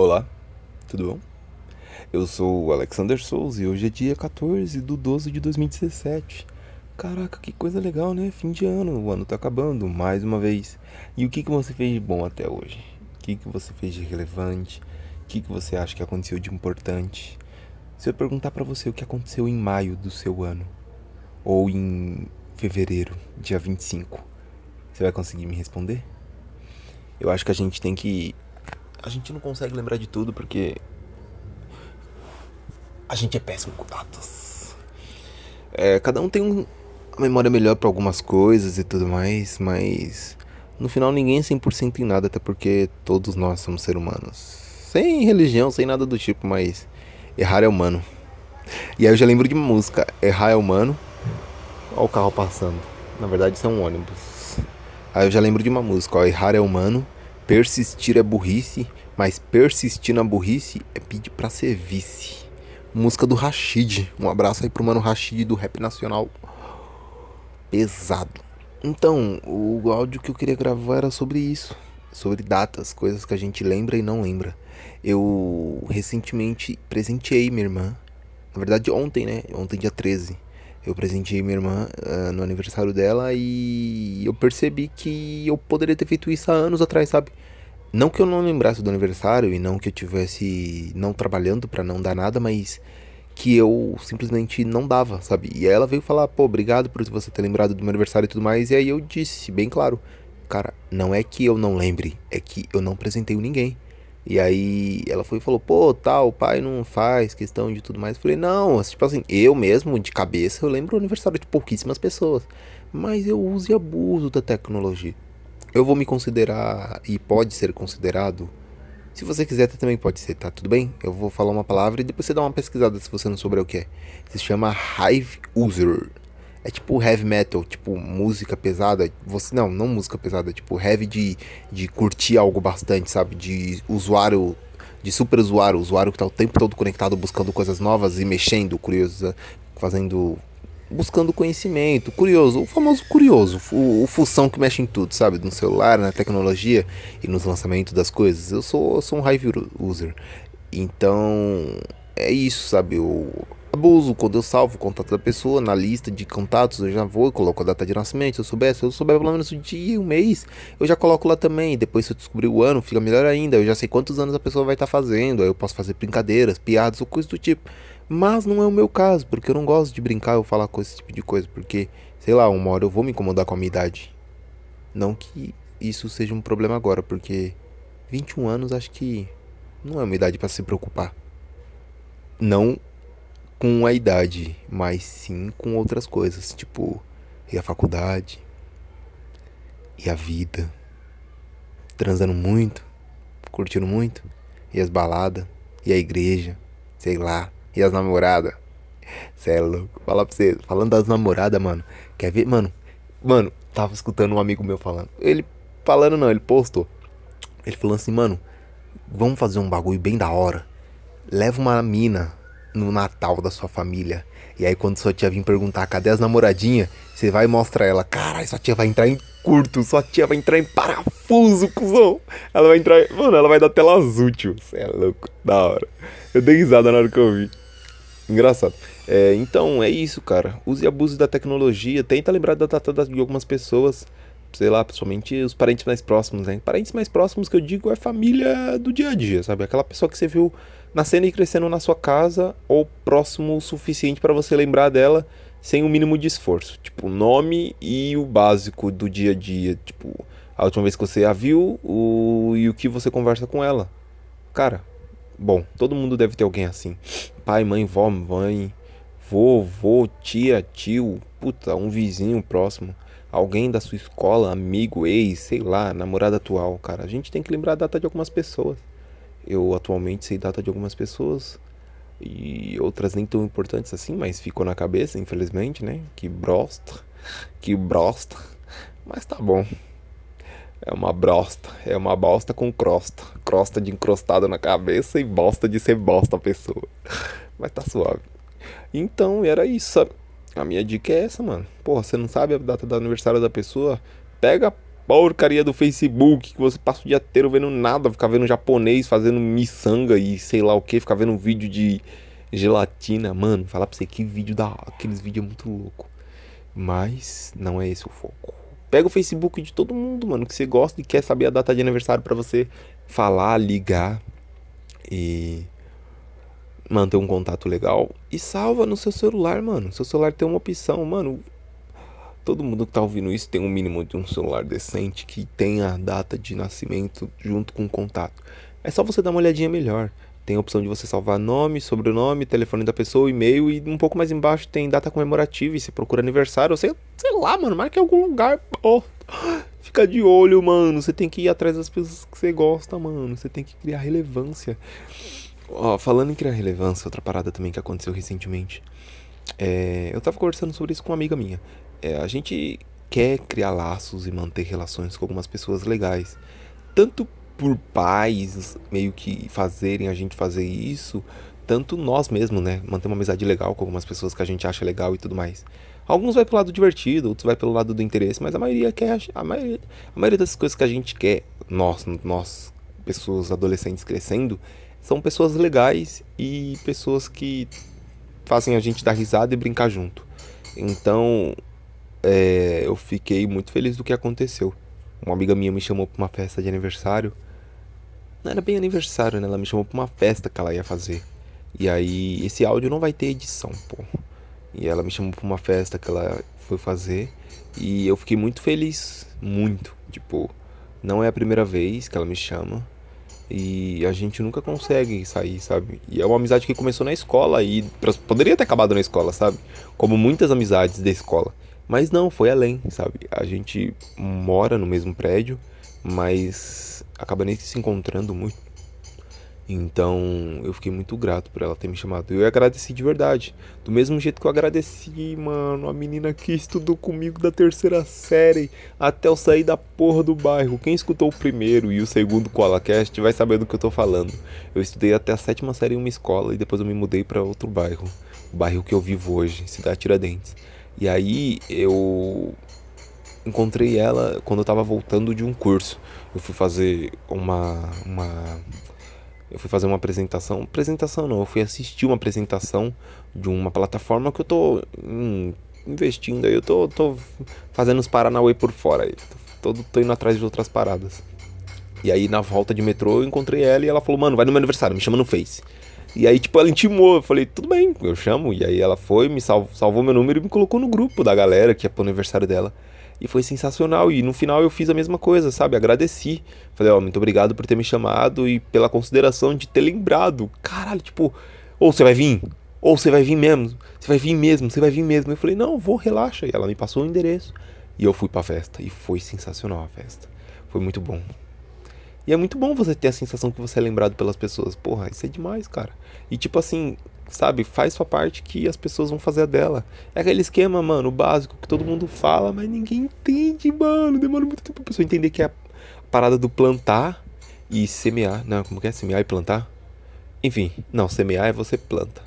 Olá, tudo bom? Eu sou o Alexander Souza e hoje é dia 14 do 12 de 2017. Caraca, que coisa legal, né? Fim de ano, o ano tá acabando, mais uma vez. E o que, que você fez de bom até hoje? O que, que você fez de relevante? O que, que você acha que aconteceu de importante? Se eu perguntar para você o que aconteceu em maio do seu ano, ou em fevereiro, dia 25, você vai conseguir me responder? Eu acho que a gente tem que. A gente não consegue lembrar de tudo porque. A gente é péssimo com datas. É, cada um tem um, uma memória melhor para algumas coisas e tudo mais, mas. No final ninguém é 100% em nada, até porque todos nós somos seres humanos. Sem religião, sem nada do tipo, mas. Errar é humano. E aí eu já lembro de uma música: Errar é humano. Olha o carro passando. Na verdade, isso é um ônibus. Aí eu já lembro de uma música: ó, Errar é humano. Persistir é burrice, mas persistir na burrice é pedir pra ser vice. Música do Rashid. Um abraço aí pro mano Rashid do rap nacional. Pesado. Então, o áudio que eu queria gravar era sobre isso. Sobre datas, coisas que a gente lembra e não lembra. Eu recentemente presenteei minha irmã. Na verdade, ontem, né? Ontem, dia 13. Eu presenteei minha irmã uh, no aniversário dela e eu percebi que eu poderia ter feito isso há anos atrás, sabe? Não que eu não lembrasse do aniversário e não que eu tivesse não trabalhando para não dar nada, mas que eu simplesmente não dava, sabe? E ela veio falar, pô, obrigado por você ter lembrado do meu aniversário e tudo mais. E aí eu disse, bem claro, cara, não é que eu não lembre, é que eu não presenteio ninguém. E aí ela foi e falou, pô, tal, tá, o pai não faz questão de tudo mais. Eu falei, não, tipo assim, eu mesmo, de cabeça, eu lembro o aniversário de pouquíssimas pessoas. Mas eu uso e abuso da tecnologia. Eu vou me considerar, e pode ser considerado, se você quiser também pode ser, tá tudo bem? Eu vou falar uma palavra e depois você dá uma pesquisada se você não souber o que é. Se chama Hive User. É tipo heavy metal, tipo música pesada. Você não, não música pesada, tipo heavy de, de curtir algo bastante, sabe? De usuário, de super usuário, usuário que tá o tempo todo conectado buscando coisas novas e mexendo, curioso, fazendo buscando conhecimento, curioso, o famoso curioso, o, o função que mexe em tudo, sabe? No celular, na tecnologia e nos lançamentos das coisas. Eu sou, sou um Hive user. Então, é isso, sabe? Eu abuso quando eu salvo o contato da pessoa na lista de contatos, eu já vou, coloco a data de nascimento, se eu souber, se eu souber pelo menos o dia o mês, eu já coloco lá também. Depois se eu descobrir o ano, fica melhor ainda. Eu já sei quantos anos a pessoa vai estar tá fazendo, aí eu posso fazer brincadeiras, piadas ou coisas do tipo. Mas não é o meu caso, porque eu não gosto de brincar ou falar com esse tipo de coisa, porque, sei lá, uma hora eu vou me incomodar com a minha idade. Não que isso seja um problema agora, porque 21 anos acho que não é uma idade para se preocupar. Não com a idade, mas sim com outras coisas, tipo, e a faculdade, e a vida, transando muito, curtindo muito, e as baladas, e a igreja, sei lá. E as namoradas. Cê é louco. Falar pra você, falando das namoradas, mano. Quer ver? Mano, mano, tava escutando um amigo meu falando. Ele falando não, ele postou. Ele falou assim, mano, vamos fazer um bagulho bem da hora. Leva uma mina no Natal da sua família. E aí quando sua tia vir perguntar cadê as namoradinhas, você vai e mostra ela. Caralho, sua tia vai entrar em curto, sua tia vai entrar em parafuso, cuzão. Ela vai entrar. Mano, ela vai dar tela azul, tio. Você é louco, da hora. Eu dei risada na hora que eu vi. Engraçado. É, então, é isso, cara. Use e abuse da tecnologia. Tenta lembrar da data de algumas pessoas. Sei lá, principalmente os parentes mais próximos, né? Parentes mais próximos que eu digo é família do dia a dia, sabe? Aquela pessoa que você viu nascendo e crescendo na sua casa ou próximo o suficiente para você lembrar dela sem o mínimo de esforço. Tipo, o nome e o básico do dia a dia. Tipo, a última vez que você a viu o... e o que você conversa com ela. Cara, Bom, todo mundo deve ter alguém assim. Pai, mãe, vó, mãe, vovô, tia, tio, puta, um vizinho próximo, alguém da sua escola, amigo, ex, sei lá, namorada atual, cara. A gente tem que lembrar a data de algumas pessoas. Eu atualmente sei data de algumas pessoas e outras nem tão importantes assim, mas ficou na cabeça, infelizmente, né? Que brosta, que brosta. Mas tá bom. É uma brosta. É uma bosta com crosta. Crosta de encrostado na cabeça e bosta de ser bosta a pessoa. Mas tá suave. Então, era isso? A minha dica é essa, mano. Porra, você não sabe a data do aniversário da pessoa? Pega porcaria do Facebook, que você passa o dia inteiro vendo nada, ficar vendo japonês fazendo miçanga e sei lá o que, ficar vendo vídeo de gelatina. Mano, falar pra você que vídeo da. Aqueles vídeos é muito louco. Mas não é esse o foco. Pega o Facebook de todo mundo, mano, que você gosta e quer saber a data de aniversário para você falar, ligar e manter um contato legal e salva no seu celular, mano. Seu celular tem uma opção, mano. Todo mundo que tá ouvindo isso tem um mínimo de um celular decente que tenha a data de nascimento junto com o contato. É só você dar uma olhadinha melhor. Tem a opção de você salvar nome, sobrenome, telefone da pessoa, e-mail e um pouco mais embaixo tem data comemorativa e você procura aniversário, sei, sei lá, mano, marca em algum lugar. Oh, fica de olho, mano. Você tem que ir atrás das pessoas que você gosta, mano. Você tem que criar relevância. Ó, oh, falando em criar relevância, outra parada também que aconteceu recentemente. É, eu tava conversando sobre isso com uma amiga minha. É, a gente quer criar laços e manter relações com algumas pessoas legais. Tanto por pais meio que fazerem a gente fazer isso, tanto nós mesmos, né? Manter uma amizade legal com algumas pessoas que a gente acha legal e tudo mais. Alguns vai pelo lado divertido, outros vai pelo lado do interesse, mas a maioria quer a maioria, a maioria das coisas que a gente quer, nós, nós, pessoas adolescentes crescendo, são pessoas legais e pessoas que fazem a gente dar risada e brincar junto. Então, é, eu fiquei muito feliz do que aconteceu. Uma amiga minha me chamou para uma festa de aniversário não era bem aniversário, né? Ela me chamou pra uma festa que ela ia fazer. E aí, esse áudio não vai ter edição, pô. E ela me chamou pra uma festa que ela foi fazer. E eu fiquei muito feliz. Muito. Tipo, não é a primeira vez que ela me chama. E a gente nunca consegue sair, sabe? E é uma amizade que começou na escola e poderia ter acabado na escola, sabe? Como muitas amizades da escola. Mas não, foi além, sabe? A gente mora no mesmo prédio mas acaba nem se encontrando muito. Então eu fiquei muito grato por ela ter me chamado. Eu agradeci de verdade. Do mesmo jeito que eu agradeci, mano, a menina que estudou comigo da terceira série até eu sair da porra do bairro. Quem escutou o primeiro e o segundo ColaCast vai saber do que eu tô falando. Eu estudei até a sétima série em uma escola e depois eu me mudei para outro bairro. O bairro que eu vivo hoje, Cidade Tiradentes. E aí eu encontrei ela quando eu tava voltando de um curso. Eu fui fazer uma uma eu fui fazer uma apresentação, apresentação não, eu fui assistir uma apresentação de uma plataforma que eu tô hum, investindo aí, eu tô, tô fazendo os Paranauê por fora aí. Tô, tô indo atrás de outras paradas. E aí na volta de metrô eu encontrei ela e ela falou: "Mano, vai no meu aniversário, me chama no Face". E aí, tipo, ela intimou. Eu falei, tudo bem, eu chamo. E aí ela foi, me salvou, salvou meu número e me colocou no grupo da galera que é pro aniversário dela. E foi sensacional. E no final eu fiz a mesma coisa, sabe? Agradeci. Falei, ó, oh, muito obrigado por ter me chamado e pela consideração de ter lembrado. Caralho, tipo, ou você vai vir? Ou você vai vir mesmo? Você vai vir mesmo? Você vai vir mesmo? Eu falei, não, vou, relaxa. E ela me passou o endereço. E eu fui pra festa. E foi sensacional a festa. Foi muito bom. E é muito bom você ter a sensação que você é lembrado pelas pessoas. Porra, isso é demais, cara. E tipo assim, sabe, faz sua parte que as pessoas vão fazer a dela. É aquele esquema, mano, básico que todo mundo fala, mas ninguém entende, mano. Demora muito tempo pra pessoa entender que é a parada do plantar e semear. Não, como que é? Semear e plantar? Enfim, não, semear é você planta.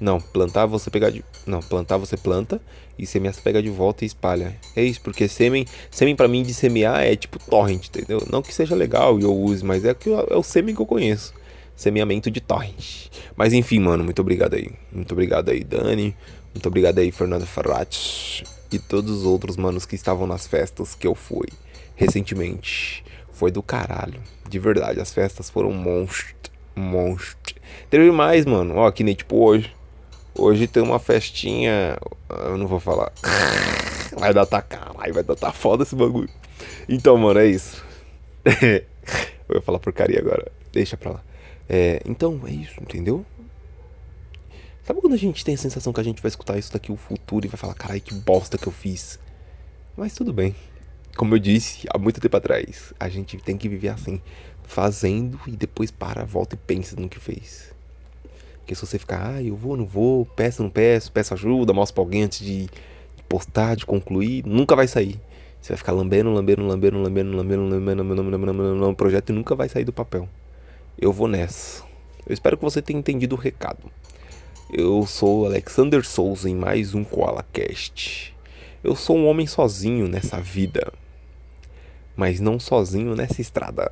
Não, plantar você pegar de. Não, plantar você planta e semear você pega de volta e espalha. É isso, porque sêmen, sêmen para mim de semear é tipo torrent, entendeu? Não que seja legal e eu use, mas é, que é o sêmen que eu conheço semeamento de torrent. Mas enfim, mano, muito obrigado aí. Muito obrigado aí, Dani. Muito obrigado aí, Fernando Ferrati. E todos os outros manos que estavam nas festas que eu fui recentemente. Foi do caralho. De verdade, as festas foram monstro. Monstro. Teve mais, mano. Ó, que nem tipo hoje. Hoje tem uma festinha. Eu não vou falar. Vai dar tá caralho, vai dar tá foda esse bagulho. Então, mano, é isso. eu ia falar porcaria agora. Deixa pra lá. É, então, é isso, entendeu? Sabe quando a gente tem a sensação que a gente vai escutar isso daqui o futuro e vai falar, carai, que bosta que eu fiz? Mas tudo bem. Como eu disse há muito tempo atrás, a gente tem que viver assim, fazendo e depois para, volta e pensa no que fez. Porque se você ficar, ah, eu vou, não vou, peço, não peço, peço ajuda, mostro pra alguém antes de postar, de concluir, nunca vai sair. Você vai ficar lambendo, lambendo, lambendo, lambendo, lambendo, lambendo, lambendo, lambendo, lambendo, lambendo, projeto e nunca vai sair do papel eu vou nessa. Eu espero que você tenha entendido o recado. Eu sou Alexander Souza em mais um KoalaCast. Eu sou um homem sozinho nessa vida. mas não sozinho nessa estrada.